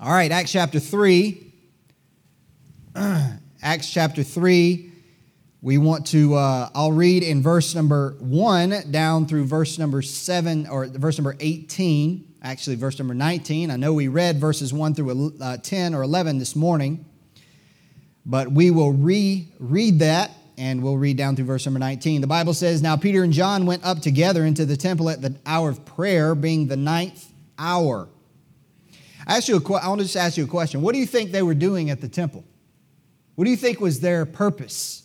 All right, Acts chapter 3. Acts chapter 3. We want to, uh, I'll read in verse number 1 down through verse number 7, or verse number 18, actually, verse number 19. I know we read verses 1 through uh, 10 or 11 this morning, but we will reread that and we'll read down through verse number 19. The Bible says, Now Peter and John went up together into the temple at the hour of prayer, being the ninth hour. I, ask you want to just ask you a question. What do you think they were doing at the temple? What do you think was their purpose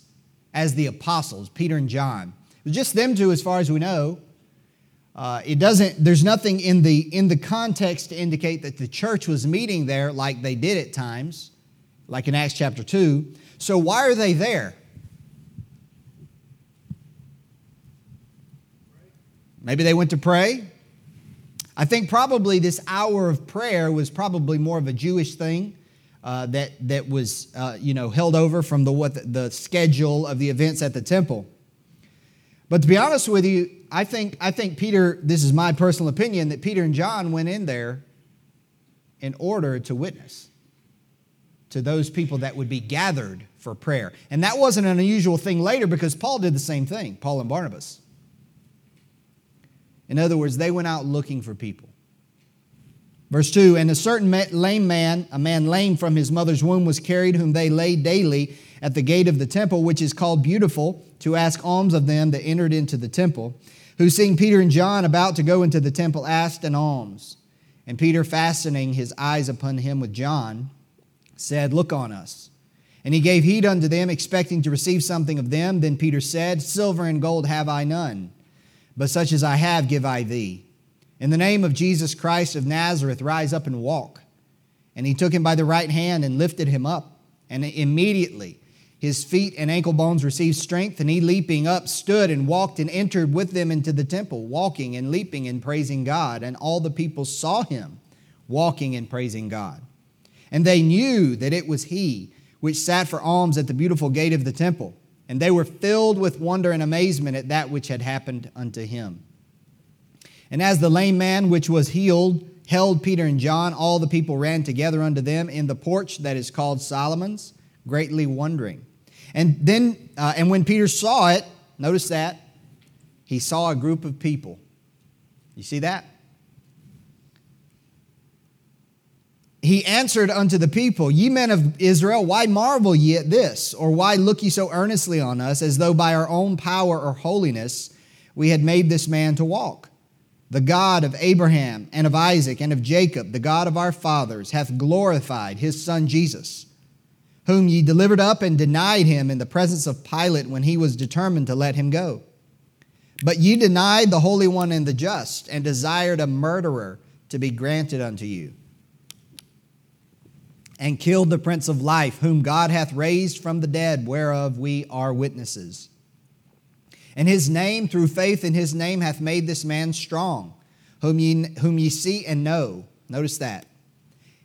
as the apostles, Peter and John? Just them two, as far as we know. Uh, it doesn't. There's nothing in the in the context to indicate that the church was meeting there like they did at times, like in Acts chapter two. So why are they there? Maybe they went to pray. I think probably this hour of prayer was probably more of a Jewish thing uh, that, that was uh, you know, held over from the, what the, the schedule of the events at the temple. But to be honest with you, I think, I think Peter, this is my personal opinion, that Peter and John went in there in order to witness to those people that would be gathered for prayer. And that wasn't an unusual thing later because Paul did the same thing, Paul and Barnabas. In other words, they went out looking for people. Verse 2 And a certain lame man, a man lame from his mother's womb, was carried, whom they laid daily at the gate of the temple, which is called Beautiful, to ask alms of them that entered into the temple, who, seeing Peter and John about to go into the temple, asked an alms. And Peter, fastening his eyes upon him with John, said, Look on us. And he gave heed unto them, expecting to receive something of them. Then Peter said, Silver and gold have I none but such as I have give I thee. In the name of Jesus Christ of Nazareth, rise up and walk. And he took him by the right hand and lifted him up. And immediately his feet and ankle bones received strength, and he leaping up stood and walked and entered with them into the temple, walking and leaping and praising God. And all the people saw him walking and praising God. And they knew that it was he which sat for alms at the beautiful gate of the temple. And they were filled with wonder and amazement at that which had happened unto him. And as the lame man which was healed held Peter and John, all the people ran together unto them in the porch that is called Solomon's, greatly wondering. And then, uh, and when Peter saw it, notice that, he saw a group of people. You see that? He answered unto the people, Ye men of Israel, why marvel ye at this? Or why look ye so earnestly on us, as though by our own power or holiness we had made this man to walk? The God of Abraham and of Isaac and of Jacob, the God of our fathers, hath glorified his son Jesus, whom ye delivered up and denied him in the presence of Pilate when he was determined to let him go. But ye denied the Holy One and the just, and desired a murderer to be granted unto you and killed the Prince of Life, whom God hath raised from the dead, whereof we are witnesses. And his name, through faith in his name, hath made this man strong, whom ye, whom ye see and know. Notice that.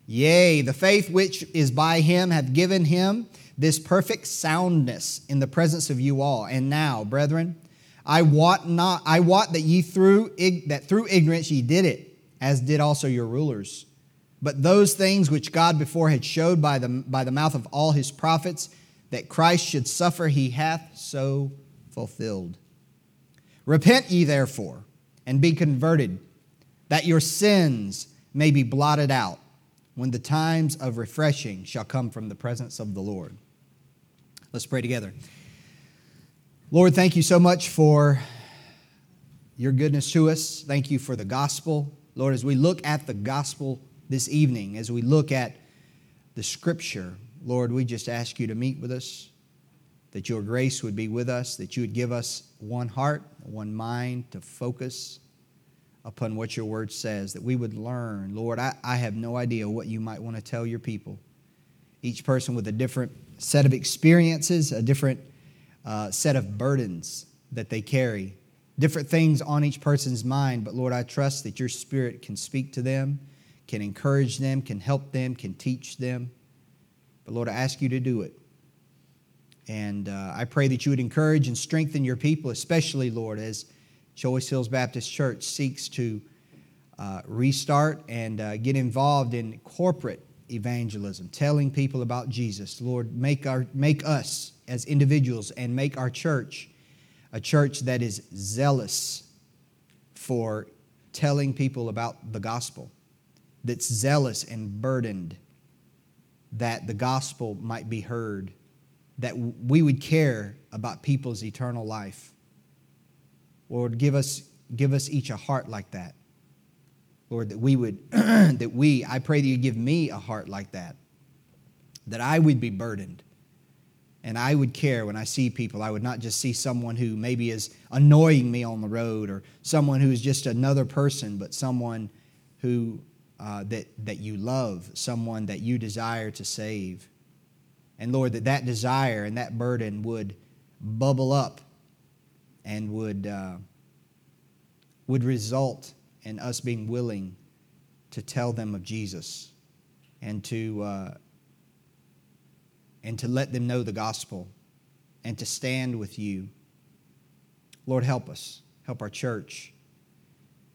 Yea, the faith which is by him hath given him this perfect soundness in the presence of you all. And now, brethren, I wot not, I wot that ye through that through ignorance ye did it, as did also your rulers. But those things which God before had showed by the, by the mouth of all his prophets, that Christ should suffer, he hath so fulfilled. Repent ye therefore, and be converted, that your sins may be blotted out, when the times of refreshing shall come from the presence of the Lord. Let's pray together. Lord, thank you so much for your goodness to us. Thank you for the gospel. Lord, as we look at the gospel, this evening as we look at the scripture. Lord, we just ask you to meet with us, that your grace would be with us, that you would give us one heart, one mind to focus upon what your word says, that we would learn. Lord, I, I have no idea what you might want to tell your people. Each person with a different set of experiences, a different uh, set of burdens that they carry, different things on each person's mind. But Lord, I trust that your spirit can speak to them can encourage them, can help them, can teach them. But Lord, I ask you to do it. And uh, I pray that you would encourage and strengthen your people, especially, Lord, as Choice Hills Baptist Church seeks to uh, restart and uh, get involved in corporate evangelism, telling people about Jesus. Lord, make, our, make us as individuals and make our church a church that is zealous for telling people about the gospel, that's zealous and burdened that the gospel might be heard, that we would care about people's eternal life. Lord, give us, give us each a heart like that. Lord, that we would, that we, I pray that you give me a heart like that, that I would be burdened and I would care when I see people. I would not just see someone who maybe is annoying me on the road or someone who is just another person, but someone who uh, that, that you love, someone that you desire to save. And Lord, that that desire and that burden would bubble up and would, uh, would result in us being willing to tell them of Jesus and to, uh, and to let them know the gospel and to stand with you. Lord, help us. Help our church.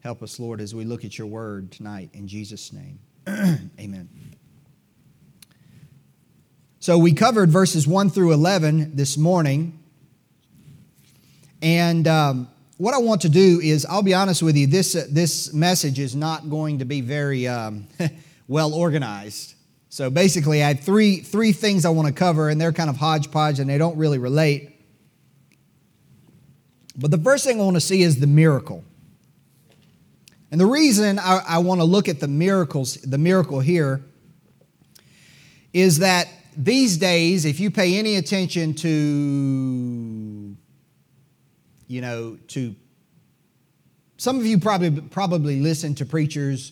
Help us, Lord, as we look at your word tonight. In Jesus' name, amen. So we covered verses 1 through 11 this morning. And um, what I want to do is, I'll be honest with you, this, uh, this message is not going to be very um, well organized. So basically, I have three, three things I want to cover, and they're kind of hodgepodge and they don't really relate. But the first thing I want to see is the miracle. And the reason I, I want to look at the miracles, the miracle here, is that these days, if you pay any attention to, you know, to some of you probably probably listen to preachers.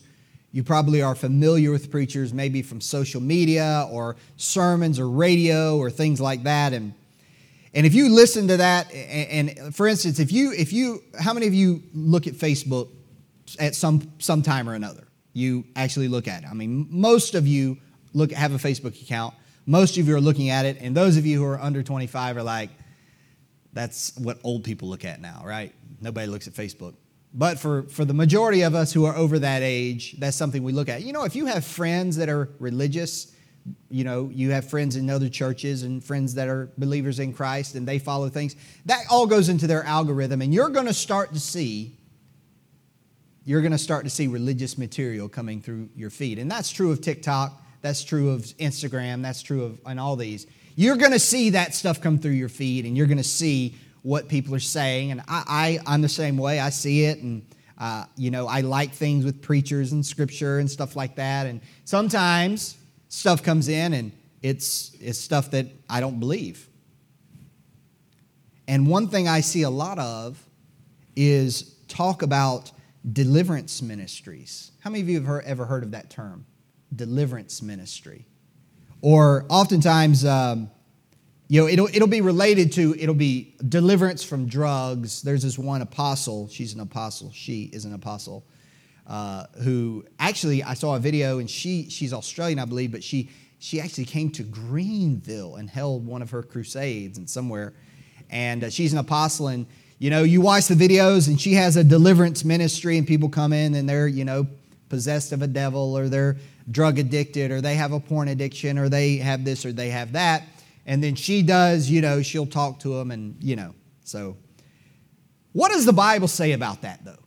You probably are familiar with preachers, maybe from social media or sermons or radio or things like that. And and if you listen to that, and, and for instance, if you if you how many of you look at Facebook at some some time or another? You actually look at it. I mean, most of you look have a Facebook account. Most of you are looking at it, and those of you who are under 25 are like, that's what old people look at now, right? Nobody looks at Facebook. But for, for the majority of us who are over that age, that's something we look at. You know, if you have friends that are religious, you know, you have friends in other churches and friends that are believers in Christ and they follow things, that all goes into their algorithm. And you're going to start to see, you're going to start to see religious material coming through your feed. And that's true of TikTok. That's true of Instagram. That's true of and all these. You're going to see that stuff come through your feed and you're going to see what people are saying. And I, I, am the same way. I see it, and uh, you know, I like things with preachers and scripture and stuff like that. And sometimes stuff comes in, and it's it's stuff that I don't believe. And one thing I see a lot of is talk about deliverance ministries. How many of you have ever heard of that term? Deliverance ministry. Or oftentimes, um, you know, it'll, it'll be related to, it'll be deliverance from drugs. There's this one apostle, she's an apostle, she is an apostle, uh, who actually, I saw a video and she, she's Australian, I believe, but she, she actually came to Greenville and held one of her crusades and somewhere. And uh, she's an apostle and, you know, you watch the videos and she has a deliverance ministry and people come in and they're, you know, possessed of a devil or they're drug addicted or they have a porn addiction or they have this or they have that and then she does, you know, she'll talk to them and, you know. So, what does the Bible say about that, though?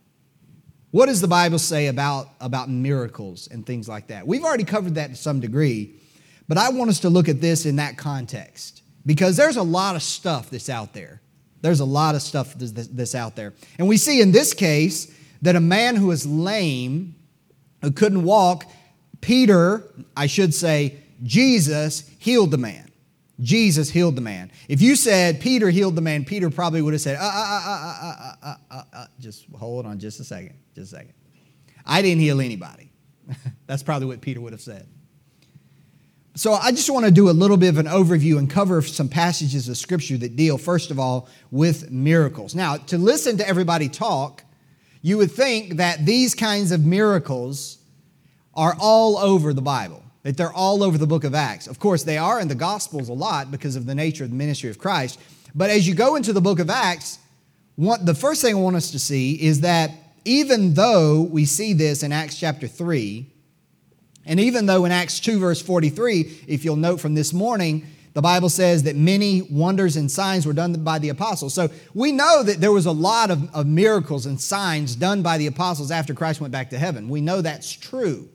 What does the Bible say about, about miracles and things like that? We've already covered that to some degree, but I want us to look at this in that context because there's a lot of stuff that's out there. There's a lot of stuff that's out there. And we see in this case that a man who is lame, who couldn't walk, Peter, I should say, Jesus healed the man. Jesus healed the man. If you said Peter healed the man, Peter probably would have said, uh, uh, uh, uh, uh, just hold on just a second, just a second. I didn't heal anybody. That's probably what Peter would have said. So I just want to do a little bit of an overview and cover some passages of scripture that deal, first of all, with miracles. Now, to listen to everybody talk, you would think that these kinds of miracles are all over the Bible that they're all over the book of Acts. Of course, they are in the Gospels a lot because of the nature of the ministry of Christ. But as you go into the book of Acts, the first thing I want us to see is that even though we see this in Acts chapter 3, And even though in Acts 2, verse 43, if you'll note from this morning, the Bible says that many wonders and signs were done by the apostles. So we know that there was a lot of, of miracles and signs done by the apostles after Christ went back to heaven. We know that's true.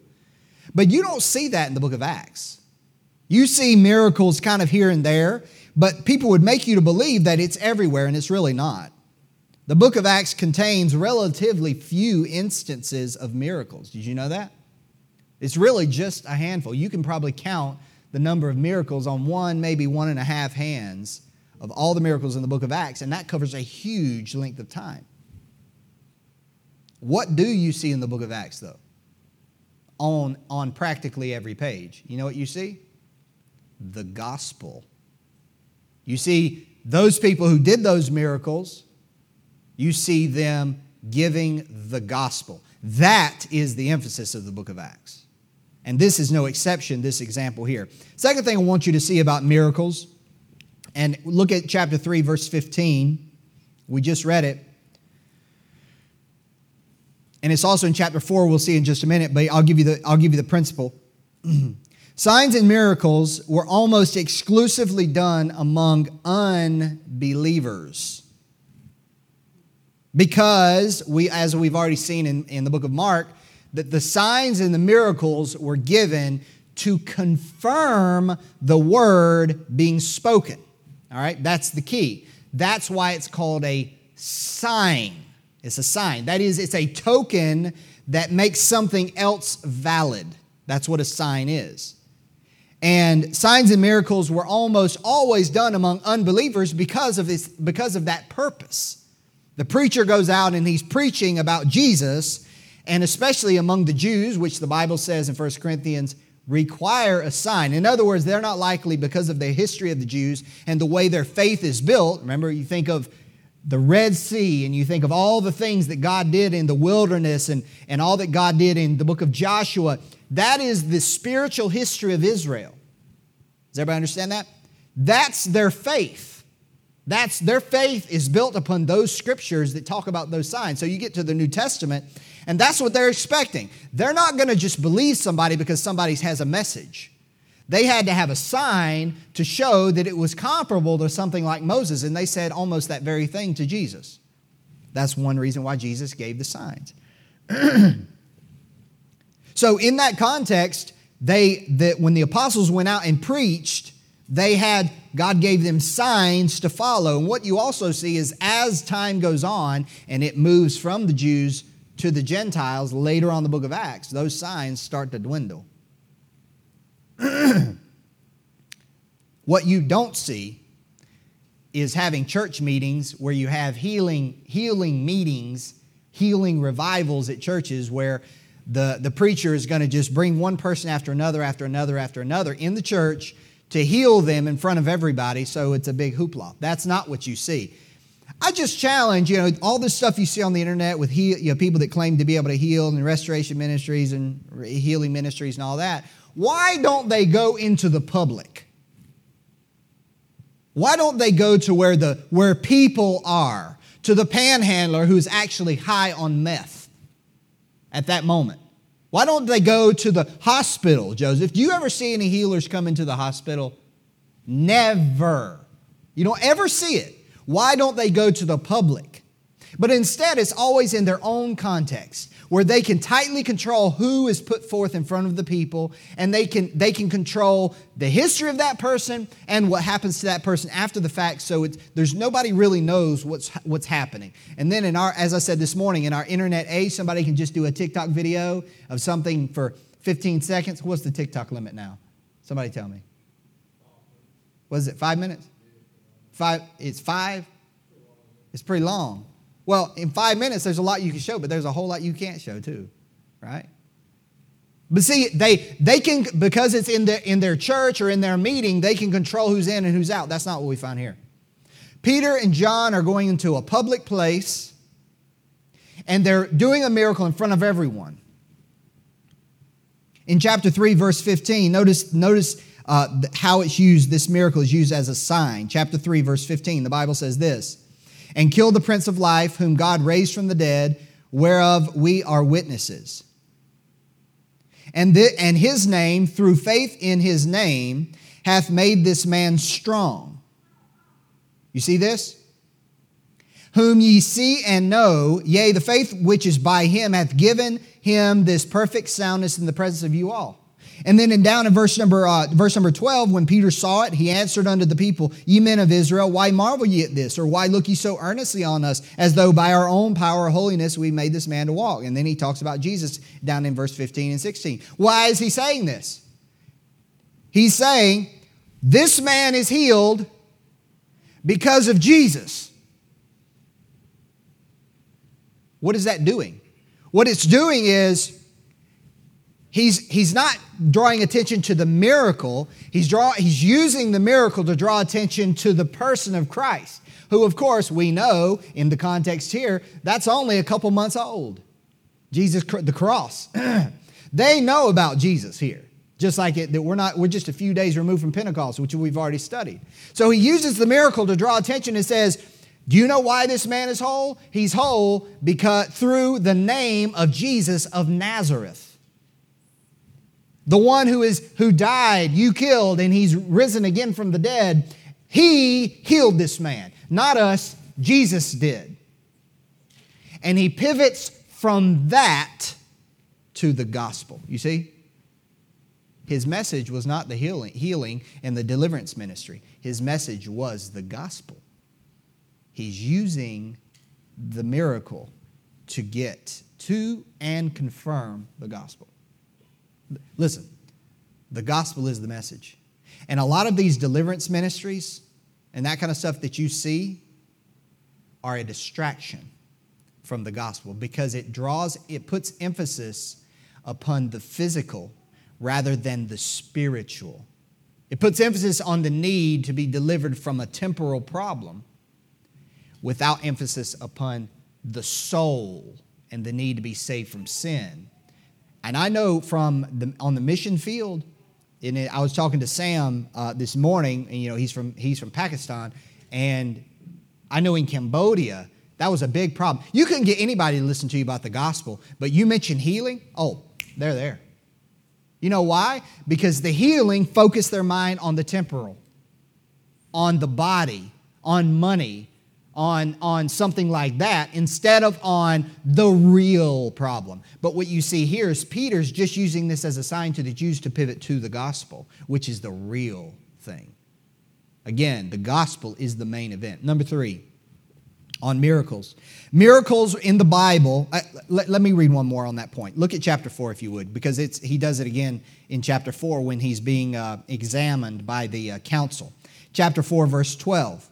But you don't see that in the book of Acts. You see miracles kind of here and there, but people would make you to believe that it's everywhere, and it's really not. The book of Acts contains relatively few instances of miracles. Did you know that? It's really just a handful. You can probably count the number of miracles on one, maybe one and a half hands of all the miracles in the book of Acts, and that covers a huge length of time. What do you see in the book of Acts, though? On, on practically every page. You know what you see? The gospel. You see those people who did those miracles, you see them giving the gospel. That is the emphasis of the book of Acts. And this is no exception, this example here. Second thing I want you to see about miracles, and look at chapter 3, verse 15. We just read it. And it's also in chapter 4, we'll see in just a minute, but I'll give you the, I'll give you the principle. Signs and miracles were almost exclusively done among unbelievers. Because we, as we've already seen in, in the book of Mark, that the signs and the miracles were given to confirm the word being spoken. All right, that's the key. That's why it's called a sign. It's a sign. That is, it's a token that makes something else valid. That's what a sign is. And signs and miracles were almost always done among unbelievers because of, this, because of that purpose. The preacher goes out and he's preaching about Jesus, and especially among the Jews, which the Bible says in 1 Corinthians require a sign. In other words, they're not likely because of the history of the Jews and the way their faith is built. Remember, you think of the Red Sea and you think of all the things that God did in the wilderness and, and all that God did in the book of Joshua. That is the spiritual history of Israel. Does everybody understand that? That's their faith. That's their faith is built upon those scriptures that talk about those signs. So you get to the New Testament and that's what they're expecting. They're not going to just believe somebody because somebody has a message. They had to have a sign to show that it was comparable to something like Moses, and they said almost that very thing to Jesus. That's one reason why Jesus gave the signs. so, in that context, they that when the apostles went out and preached, they had God gave them signs to follow. And what you also see is as time goes on and it moves from the Jews to the Gentiles later on the book of Acts, those signs start to dwindle. what you don't see is having church meetings where you have healing, healing meetings, healing revivals at churches where the, the preacher is going to just bring one person after another, after another, after another in the church to heal them in front of everybody so it's a big hoopla. That's not what you see. I just challenge, you know, all this stuff you see on the internet with heal, you know, people that claim to be able to heal and restoration ministries and healing ministries and all that. Why don't they go into the public? Why don't they go to where the where people are? To the panhandler who's actually high on meth at that moment. Why don't they go to the hospital, Joseph? Do you ever see any healers come into the hospital? Never. You don't ever see it. Why don't they go to the public? But instead, it's always in their own context where they can tightly control who is put forth in front of the people and they can, they can control the history of that person and what happens to that person after the fact so it's, there's nobody really knows what's, what's happening. And then in our as i said this morning in our internet age somebody can just do a tiktok video of something for 15 seconds. What's the tiktok limit now? Somebody tell me. Was it five minutes Five, it's five. It's pretty long. Well, in five minutes, there's a lot you can show, but there's a whole lot you can't show too, right? But see, they they can because it's in their in their church or in their meeting, they can control who's in and who's out. That's not what we find here. Peter and John are going into a public place, and they're doing a miracle in front of everyone. In chapter 3, verse 15, notice, notice uh, how it's used, this miracle is used as a sign. Chapter 3, verse 15, the Bible says this And killed the Prince of Life, whom God raised from the dead, whereof we are witnesses. And, th- and his name, through faith in his name, hath made this man strong. You see this? Whom ye see and know, yea, the faith which is by him hath given him this perfect soundness in the presence of you all. And then in down in verse number uh, verse number 12, when Peter saw it, he answered unto the people, Ye men of Israel, why marvel ye at this? Or why look ye so earnestly on us, as though by our own power or holiness we made this man to walk? And then he talks about Jesus down in verse 15 and 16. Why is he saying this? He's saying, This man is healed because of Jesus. What is that doing? What it's doing is he's, he's not drawing attention to the miracle, he's, draw, he's using the miracle to draw attention to the person of Christ, who, of course, we know in the context here, that's only a couple months old. Jesus, the cross. they know about Jesus here. Just like it, that we're not, we're just a few days removed from Pentecost, which we've already studied. So he uses the miracle to draw attention and says, Do you know why this man is whole? He's whole because through the name of Jesus of Nazareth. The one who is who died, you killed, and he's risen again from the dead. He healed this man, not us. Jesus did. And he pivots from that to the gospel. You see? His message was not the healing, healing and the deliverance ministry. His message was the gospel. He's using the miracle to get to and confirm the gospel. Listen, the gospel is the message. And a lot of these deliverance ministries and that kind of stuff that you see are a distraction from the gospel because it draws, it puts emphasis upon the physical rather than the spiritual. It puts emphasis on the need to be delivered from a temporal problem without emphasis upon the soul and the need to be saved from sin and I know from the, on the mission field, and I was talking to Sam uh, this morning, and you know he's from he's from Pakistan, and I know in Cambodia that was a big problem. You couldn't get anybody to listen to you about the gospel, but you mentioned healing. Oh, they're there. You know why? Because the healing focused their mind on the temporal, on the body, on money, on, on something like that instead of on the real problem. But what you see here is Peter's just using this as a sign to the Jews to pivot to the gospel, which is the real thing. Again, the gospel is the main event. Number three, on miracles. Miracles in the Bible, uh, let, let, me read one more on that point. Look at chapter 4 if you would, because it's, he does it again in chapter 4 when he's being uh, examined by the uh, council. Chapter 4, verse 12.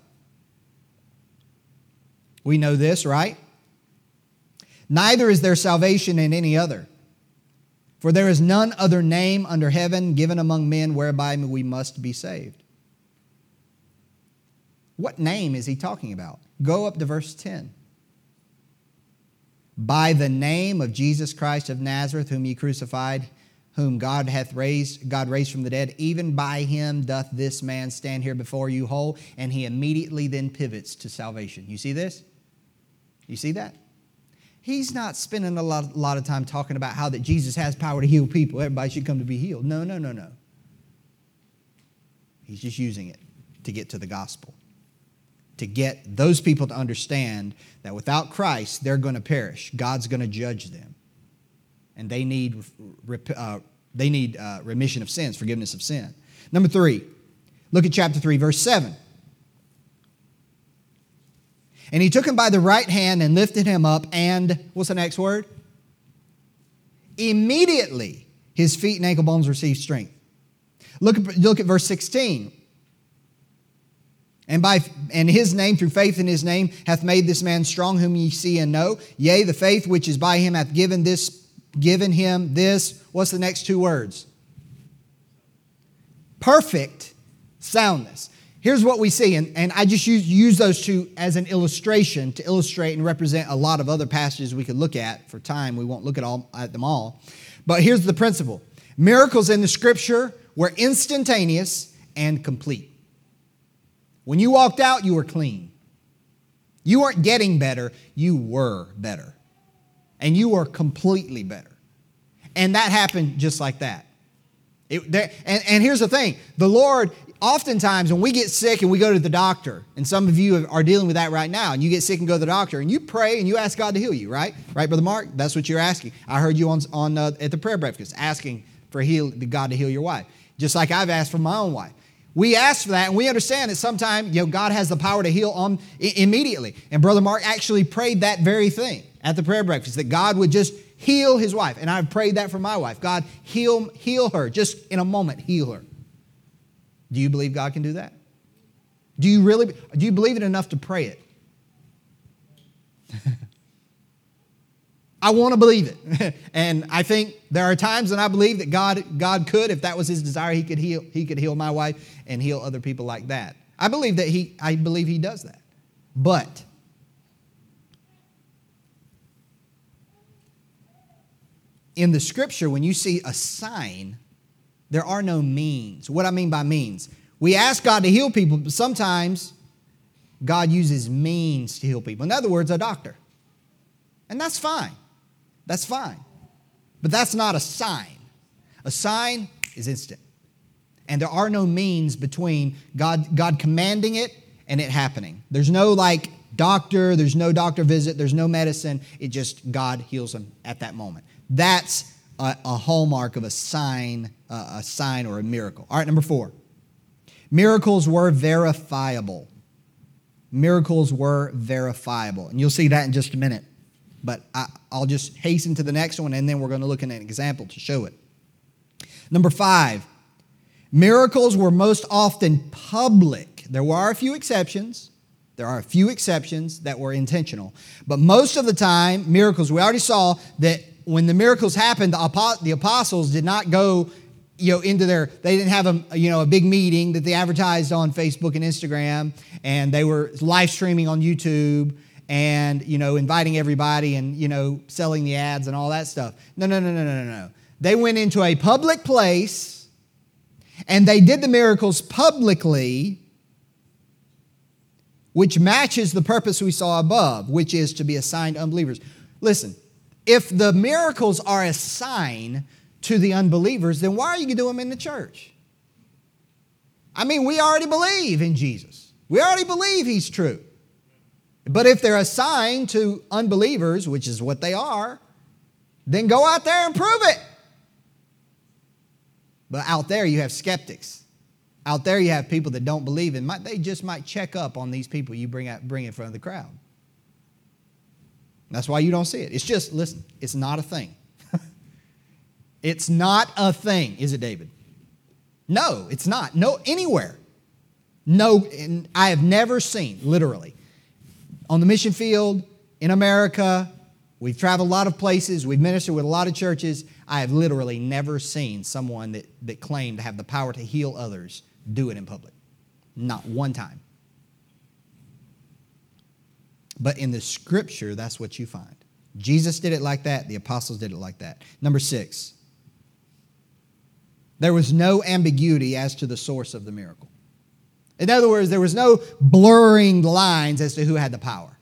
We know this, right? Neither is there salvation in any other. For there is none other name under heaven given among men whereby we must be saved. What name is he talking about? Go up to verse 10. By the name of Jesus Christ of Nazareth, whom ye crucified, whom God hath raised, God raised from the dead, even by him doth this man stand here before you whole. And he immediately then pivots to salvation. You see this? You see that? He's not spending a lot, a lot of time talking about how that Jesus has power to heal people. Everybody should come to be healed. No, no, no, no. He's just using it to get to the gospel, to get those people to understand that without Christ, they're going to perish. God's going to judge them. And they need, uh, they need uh, remission of sins, forgiveness of sin. Number three, look at chapter 3, verse 7. And he took him by the right hand and lifted him up, and what's the next word? Immediately his feet and ankle bones received strength. Look at, look at verse 16. And by and his name, through faith in his name, hath made this man strong, whom ye see and know. Yea, the faith which is by him hath given this, given him this. What's the next two words? Perfect soundness. Here's what we see, and, and I just use, use those two as an illustration to illustrate and represent a lot of other passages we could look at. For time, we won't look at, all, at them all. But here's the principle miracles in the scripture were instantaneous and complete. When you walked out, you were clean. You weren't getting better, you were better. And you were completely better. And that happened just like that. It, there, and, and here's the thing the Lord, oftentimes when we get sick and we go to the doctor, and some of you are dealing with that right now, and you get sick and go to the doctor, and you pray and you ask God to heal you, right? Right, Brother Mark? That's what you're asking. I heard you on, on uh, at the prayer breakfast asking for heal, God to heal your wife, just like I've asked for my own wife. We ask for that, and we understand that sometimes you know, God has the power to heal on, immediately. And Brother Mark actually prayed that very thing at the prayer breakfast that God would just heal his wife. And I've prayed that for my wife. God, heal, heal her. Just in a moment, heal her. Do you believe God can do that? Do you really do you believe it enough to pray it? I want to believe it. and I think there are times when I believe that God, God could, if that was his desire, he could heal, he could heal my wife and heal other people like that. I believe that he, I believe he does that. But in the scripture, when you see a sign, there are no means. What I mean by means, we ask God to heal people, but sometimes God uses means to heal people. In other words, a doctor. And that's fine. That's fine. But that's not a sign. A sign is instant. And there are no means between God, God commanding it and it happening. There's no like doctor, there's no doctor visit, there's no medicine. It just, God heals them at that moment. That's a, a hallmark of a sign, a sign or a miracle. All right, number four. Miracles were verifiable. Miracles were verifiable. And you'll see that in just a minute. But I, will just hasten to the next one, and then we're going to look at an example to show it. Number five, miracles were most often public. There were a few exceptions. There are a few exceptions that were intentional. But most of the time, miracles, we already saw that when the miracles happened, the apostles did not go you know into their they didn't have a you know a big meeting that they advertised on facebook and instagram and they were live streaming on youtube and you know inviting everybody and you know selling the ads and all that stuff. No no no no no no they went into a public place and they did the miracles publicly which matches the purpose we saw above which is to be a sign to unbelievers. Listen if the miracles are a sign to the unbelievers then why are you doing them in the church i mean we already believe in jesus we already believe he's true but if they're assigned to unbelievers, which is what they are, then go out there and prove it. But out there, you have skeptics. Out there, you have people that don't believe, and they just might check up on these people you bring, out, bring in front of the crowd. That's why you don't see it. It's just, listen, it's not a thing. It's not a thing, is it, David? No, it's not. No, anywhere. No, I have never seen, literally, on the mission field in America. We've traveled a lot of places. We've ministered with a lot of churches. I have literally never seen someone that, that claimed to have the power to heal others do it in public. Not one time. But in the scripture, that's what you find. Jesus did it like that. The apostles did it like that. Number six, there was no ambiguity as to the source of the miracle. In other words, there was no blurring lines as to who had the power.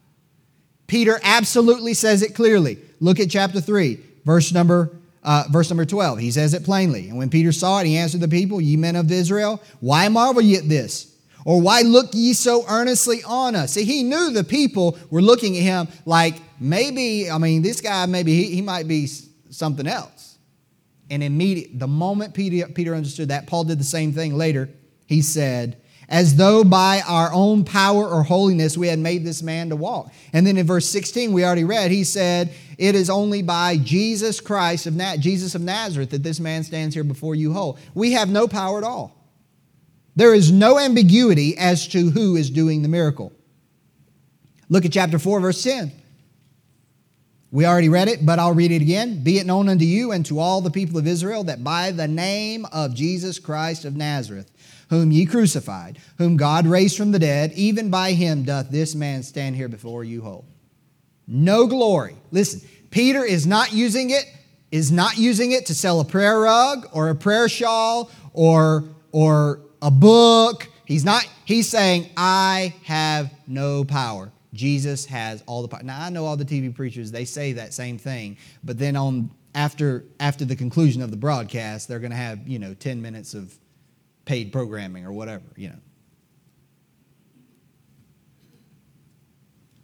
Peter absolutely says it clearly. Look at chapter 3, verse number, uh, verse number 12. He says it plainly. And when Peter saw it, he answered the people, Ye men of Israel, why marvel ye at this? Or why look ye so earnestly on us? See, he knew the people were looking at him like maybe, I mean, this guy, maybe he, he might be something else. And immediate, the moment Peter, Peter understood that, Paul did the same thing later. He said, as though by our own power or holiness we had made this man to walk. And then in verse 16, we already read, he said, It is only by Jesus Christ of Na- Jesus of Nazareth that this man stands here before you whole. We have no power at all. There is no ambiguity as to who is doing the miracle. Look at chapter 4, verse 10. We already read it, but I'll read it again. Be it known unto you and to all the people of Israel that by the name of Jesus Christ of Nazareth, whom ye crucified, whom God raised from the dead, even by him doth this man stand here before you whole. No glory. Listen, Peter is not using it, is not using it to sell a prayer rug or a prayer shawl or, or a book. He's not, he's saying, I have no power. Jesus has all the power. Now I know all the TV preachers, they say that same thing, but then on after after the conclusion of the broadcast, they're going to have you know ten minutes of paid programming or whatever, you know.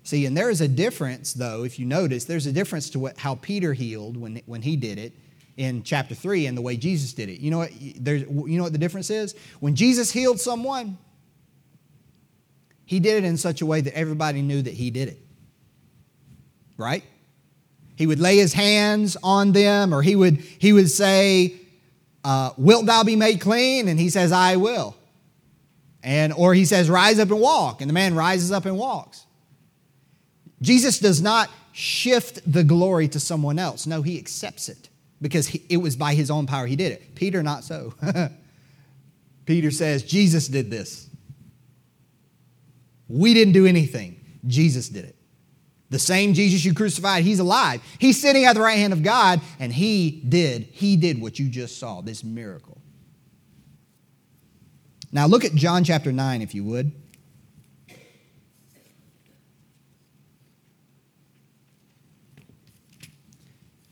See, and there is a difference, though, if you notice, there's a difference to what, how Peter healed when, when he did it in chapter 3 and the way Jesus did it. You know, what, there's, you know what the difference is? When Jesus healed someone, he did it in such a way that everybody knew that he did it. Right? He would lay his hands on them, or he would, he would say, uh, Wilt thou be made clean? And he says, I will. And, or he says, Rise up and walk. And the man rises up and walks. Jesus does not shift the glory to someone else. No, he accepts it because he, it was by his own power he did it. Peter, not so. Peter says, Jesus did this. We didn't do anything. Jesus did it. The same Jesus you crucified, he's alive. He's sitting at the right hand of God, and he did, he did what you just saw, this miracle. Now look at John chapter 9, if you would.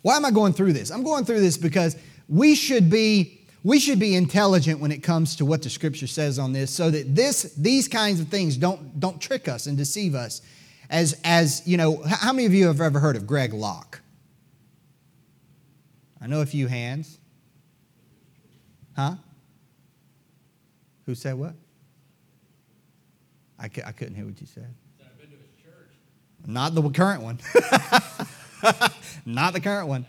Why am I going through this? I'm going through this because we should be we should be intelligent when it comes to what the scripture says on this so that this these kinds of things don't don't trick us and deceive us. As as you know how many of you have ever heard of greg locke? I know a few hands. Huh? Who said what? I, I couldn't hear what you said. Not the current one. Not the current one.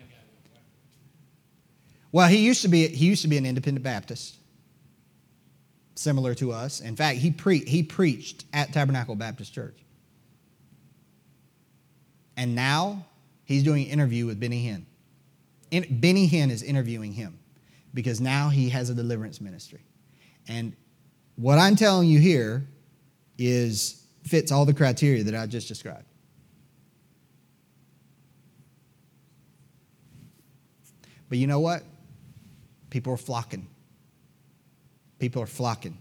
Well, he used to be he used to be an independent Baptist, similar to us. In fact, he pre- he preached at Tabernacle Baptist Church. And now he's doing an interview with Benny Hinn. In, Benny Hinn is interviewing him because now he has a deliverance ministry. And what I'm telling you here is fits all the criteria that I just described. But you know what? People are flocking. People are flocking.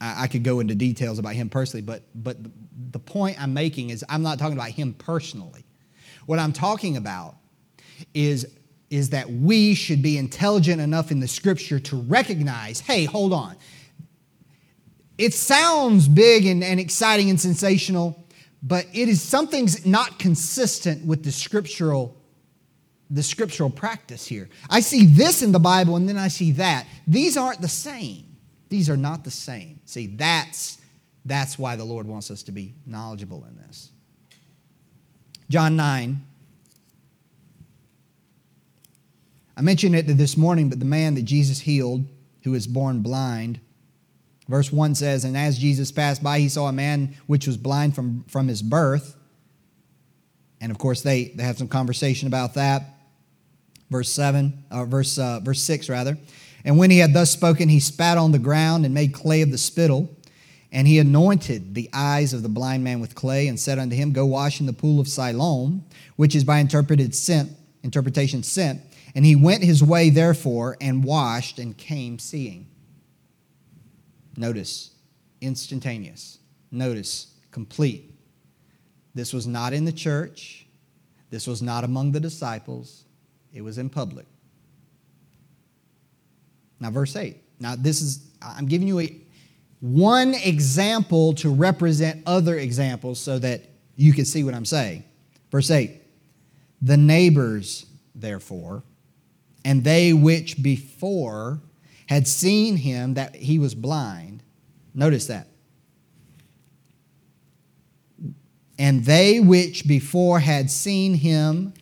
I, I could go into details about him personally, but, but the, the point I'm making is I'm not talking about him personally. What I'm talking about is, is that we should be intelligent enough in the scripture to recognize hey, hold on. It sounds big and, and exciting and sensational, but it is something's not consistent with the scriptural the scriptural practice here. I see this in the Bible and then I see that. These aren't the same. These are not the same. See, that's that's why the Lord wants us to be knowledgeable in this. John 9 I mentioned it this morning, but the man that Jesus healed, who was born blind, Verse 1 says, And as Jesus passed by, he saw a man which was blind from, from his birth. And of course, they, they have some conversation about that. Verse 7, or uh, verse, uh, verse 6, rather. And when he had thus spoken, he spat on the ground and made clay of the spittle. And he anointed the eyes of the blind man with clay and said unto him, Go wash in the pool of Siloam, which is by interpreted sent, interpretation sent. And he went his way, therefore, and washed and came seeing. Notice, instantaneous. Notice, complete. This was not in the church. This was not among the disciples. It was in public. Now, verse 8. Now, this is, I'm giving you a, one example to represent other examples so that you can see what I'm saying. Verse 8. The neighbors, therefore, and they which before had seen him that he was blind. Notice that. And they which before had seen him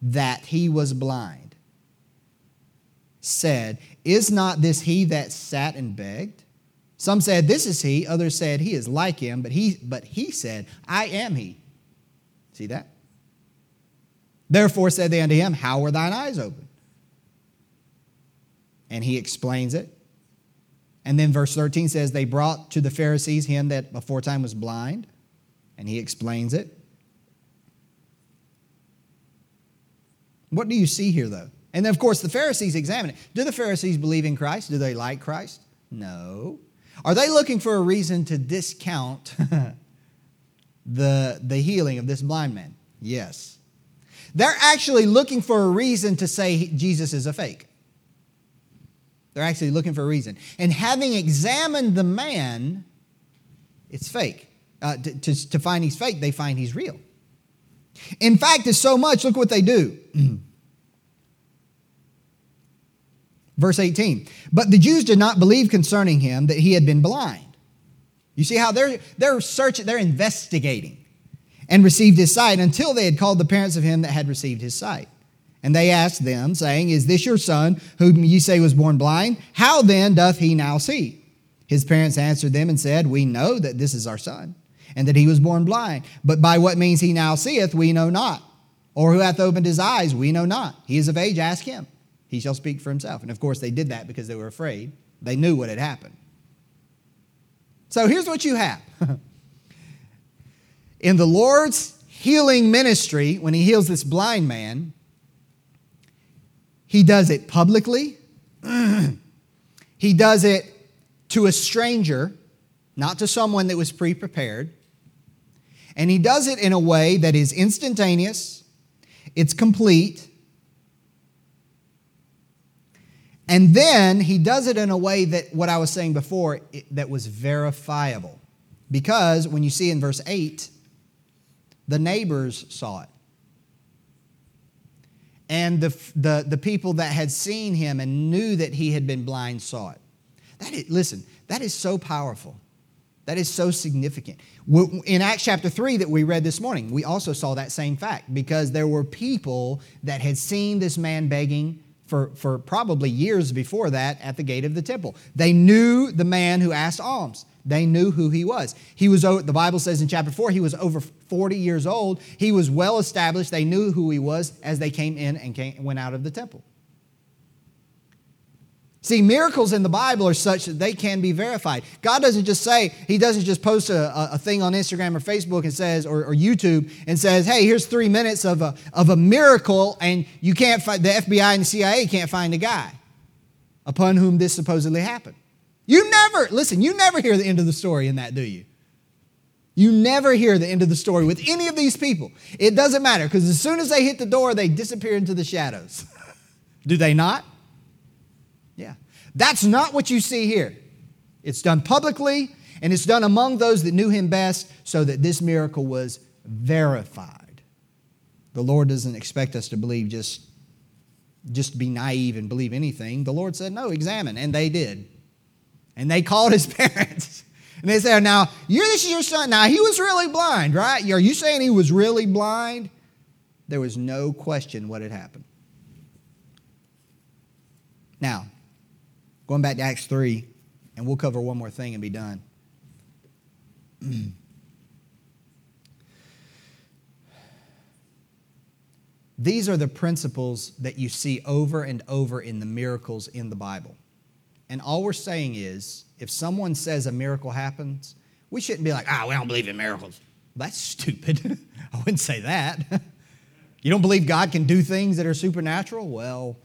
that he was blind said, Is not this he that sat and begged? Some said, This is he. Others said, He is like him. But he, but he said, I am he. See that? Therefore said they unto him, How were thine eyes open? and he explains it. And then verse 13 says, They brought to the Pharisees him that aforetime was blind, and he explains it. What do you see here, though? And then, of course, the Pharisees examine it. Do the Pharisees believe in Christ? Do they like Christ? No. Are they looking for a reason to discount the, the healing of this blind man? Yes. They're actually looking for a reason to say Jesus is a fake. They're actually looking for a reason. And having examined the man, it's fake. Uh, to, to, to find he's fake, they find he's real. In fact, it's so much, look what they do. Verse 18. But the Jews did not believe concerning him that he had been blind. You see how they're, they're searching, they're investigating and received his sight until they had called the parents of him that had received his sight. And they asked them, saying, Is this your son, whom ye say was born blind? How then doth he now see? His parents answered them and said, We know that this is our son, and that he was born blind. But by what means he now seeth, we know not. Or who hath opened his eyes, we know not. He is of age, ask him. He shall speak for himself. And of course, they did that because they were afraid. They knew what had happened. So here's what you have. In the Lord's healing ministry, when he heals this blind man, he does it publicly, he does it to a stranger, not to someone that was pre prepared. And he does it in a way that is instantaneous, it's complete, And then he does it in a way that, what I was saying before, it, that was verifiable. Because when you see in verse 8, the neighbors saw it. And the, the, the people that had seen him and knew that he had been blind saw it. That is, listen, that is so powerful. That is so significant. In Acts chapter 3 that we read this morning, we also saw that same fact because there were people that had seen this man begging for, for probably years before that at the gate of the temple. They knew the man who asked alms. They knew who he was. He was, the Bible says in chapter 4, he was over 40 years old. He was well established. They knew who he was as they came in and came, went out of the temple. See, miracles in the Bible are such that they can be verified. God doesn't just say, He doesn't just post a, a thing on Instagram or Facebook and says, or, or, YouTube and says, hey, here's three minutes of a, of a miracle, and you can't find, the FBI and the CIA can't find the guy upon whom this supposedly happened. You never, listen, you never hear the end of the story in that, do you? You never hear the end of the story with any of these people. It doesn't matter because as soon as they hit the door, they disappear into the shadows. do they not? That's not what you see here. It's done publicly and it's done among those that knew him best so that this miracle was verified. The Lord doesn't expect us to believe just just be naive and believe anything. The Lord said, "No, examine." And they did. And they called his parents. And they said, Now, you this is your son. Now, he was really blind, right? Are you saying he was really blind? There was no question what had happened. Now, Going back to Acts 3, and we'll cover one more thing and be done. These are the principles that you see over and over in the miracles in the Bible. And all we're saying is if someone says a miracle happens, we shouldn't be like, ah, we don't believe in miracles. That's stupid. I wouldn't say that. you don't believe God can do things that are supernatural? Well,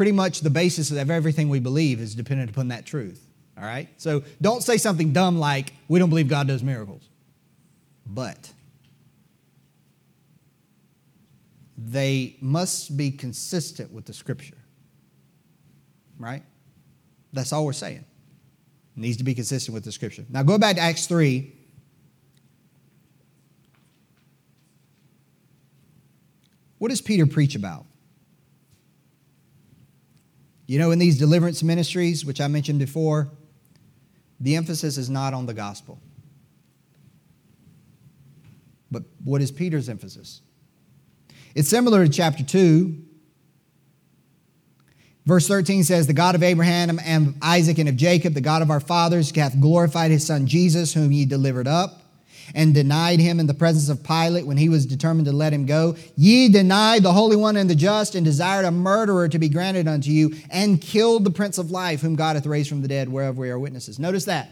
pretty much the basis of everything we believe is dependent upon that truth. All right? So don't say something dumb like, we don't believe God does miracles. But they must be consistent with the scripture. Right? That's all we're saying. It needs to be consistent with the scripture. Now go back to Acts 3. What does Peter preach about? You know, in these deliverance ministries, which I mentioned before, the emphasis is not on the gospel. But what is Peter's emphasis? It's similar to chapter 2. Verse 13 says, The God of Abraham and Isaac and of Jacob, the God of our fathers, hath glorified his son Jesus, whom ye delivered up and denied him in the presence of Pilate when he was determined to let him go. Ye denied the Holy One and the just, and desired a murderer to be granted unto you, and killed the Prince of Life, whom God hath raised from the dead, whereof we are witnesses. Notice that.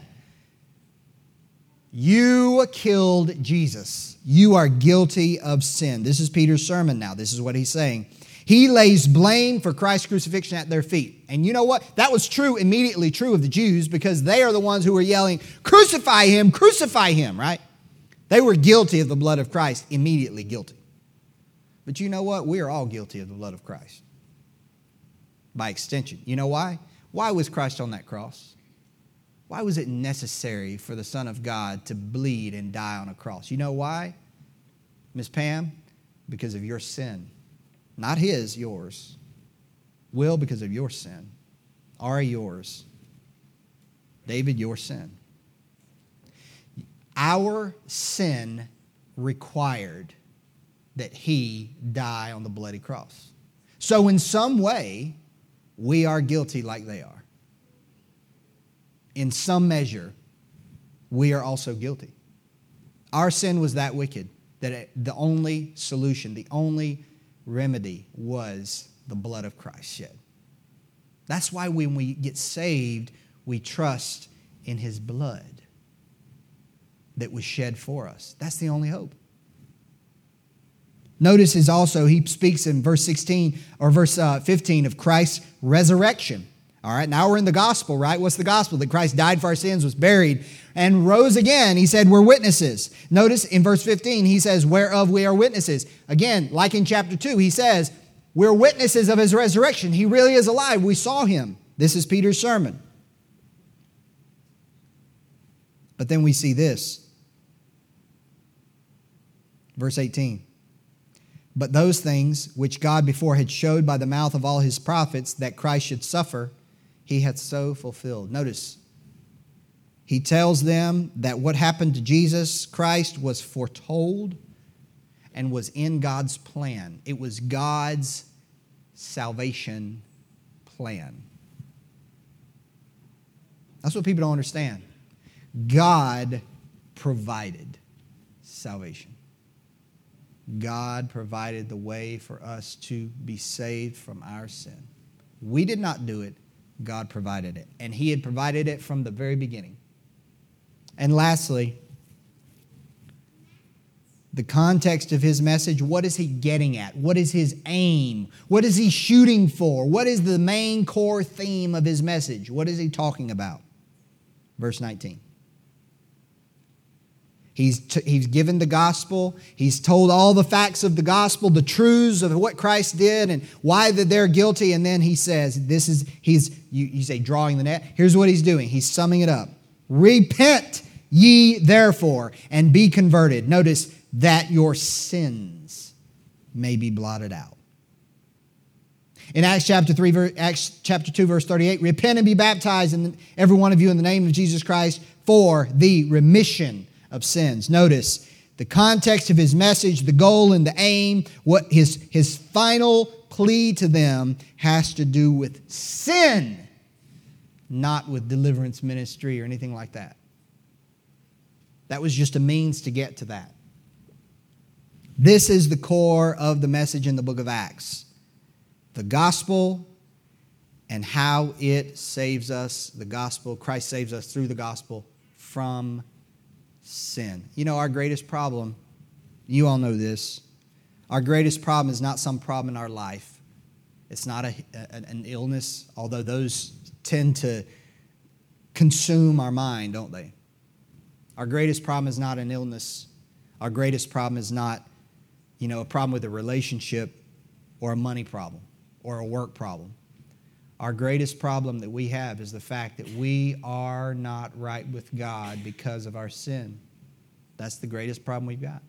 You killed Jesus. You are guilty of sin. This is Peter's sermon now. This is what he's saying. He lays blame for Christ's crucifixion at their feet. And you know what? That was true, immediately true of the Jews because they are the ones who were yelling, Crucify him, crucify him, right? They were guilty of the blood of Christ, immediately guilty. But you know what? We are all guilty of the blood of Christ. By extension. You know why? Why was Christ on that cross? Why was it necessary for the Son of God to bleed and die on a cross? You know why? Miss Pam? Because of your sin. Not his, yours. Will, because of your sin. Ari, yours. David, your sin. Our sin required that he die on the bloody cross. So, in some way, we are guilty like they are. In some measure, we are also guilty. Our sin was that wicked that the only solution, the only remedy was the blood of Christ shed. That's why when we get saved, we trust in his blood that was shed for us. That's the only hope. Notice is also, he speaks in verse 16 or verse uh, 15 of Christ's resurrection. All right, now we're in the gospel, right? What's the gospel? That Christ died for our sins, was buried, and rose again. He said, We're witnesses. Notice in verse 15, he says, Whereof we are witnesses. Again, like in chapter 2, he says, We're witnesses of his resurrection. He really is alive. We saw him. This is Peter's sermon. But then we see this. Verse 18. But those things which God before had showed by the mouth of all his prophets that Christ should suffer, he hath so fulfilled. Notice, he tells them that what happened to Jesus Christ was foretold and was in God's plan. It was God's salvation plan. That's what people don't understand. God provided salvation. God provided the way for us to be saved from our sin. We did not do it, God provided it. And He had provided it from the very beginning. And lastly, the context of his message what is he getting at? What is his aim? What is he shooting for? What is the main core theme of his message? What is he talking about? Verse 19. He's, t- he's given the gospel. He's told all the facts of the gospel, the truths of what Christ did and why that they're guilty. And then he says, This is, he's, you, you say, drawing the net. Here's what he's doing. He's summing it up. Repent ye therefore and be converted. Notice that your sins may be blotted out. In Acts chapter 3, Acts chapter 2, verse 38, repent and be baptized, in every one of you, in the name of Jesus Christ for the remission of sins. Notice the context of his message, the goal and the aim, what his, his final plea to them has to do with sin, not with deliverance ministry or anything like that. That was just a means to get to that. This is the core of the message in the book of Acts the gospel and how it saves us, the gospel, Christ saves us through the gospel from sin. You know, our greatest problem, you all know this, our greatest problem is not some problem in our life. It's not a, an illness, although those tend to consume our mind, don't they? Our greatest problem is not an illness. Our greatest problem is not, you know, a problem with a relationship or a money problem or a work problem. Our greatest problem that we have is the fact that we are not right with God because of our sin. That's the greatest problem we've got.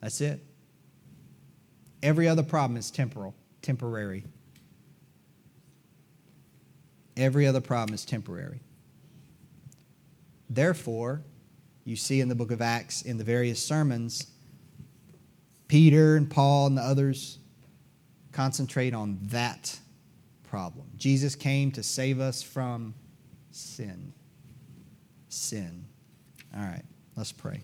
That's it. Every other problem is temporal, temporary. Every other problem is temporary. Therefore, you see in the book of Acts, in the various sermons, Peter and Paul and the others concentrate on that problem. Jesus came to save us from sin. Sin. All right, let's pray.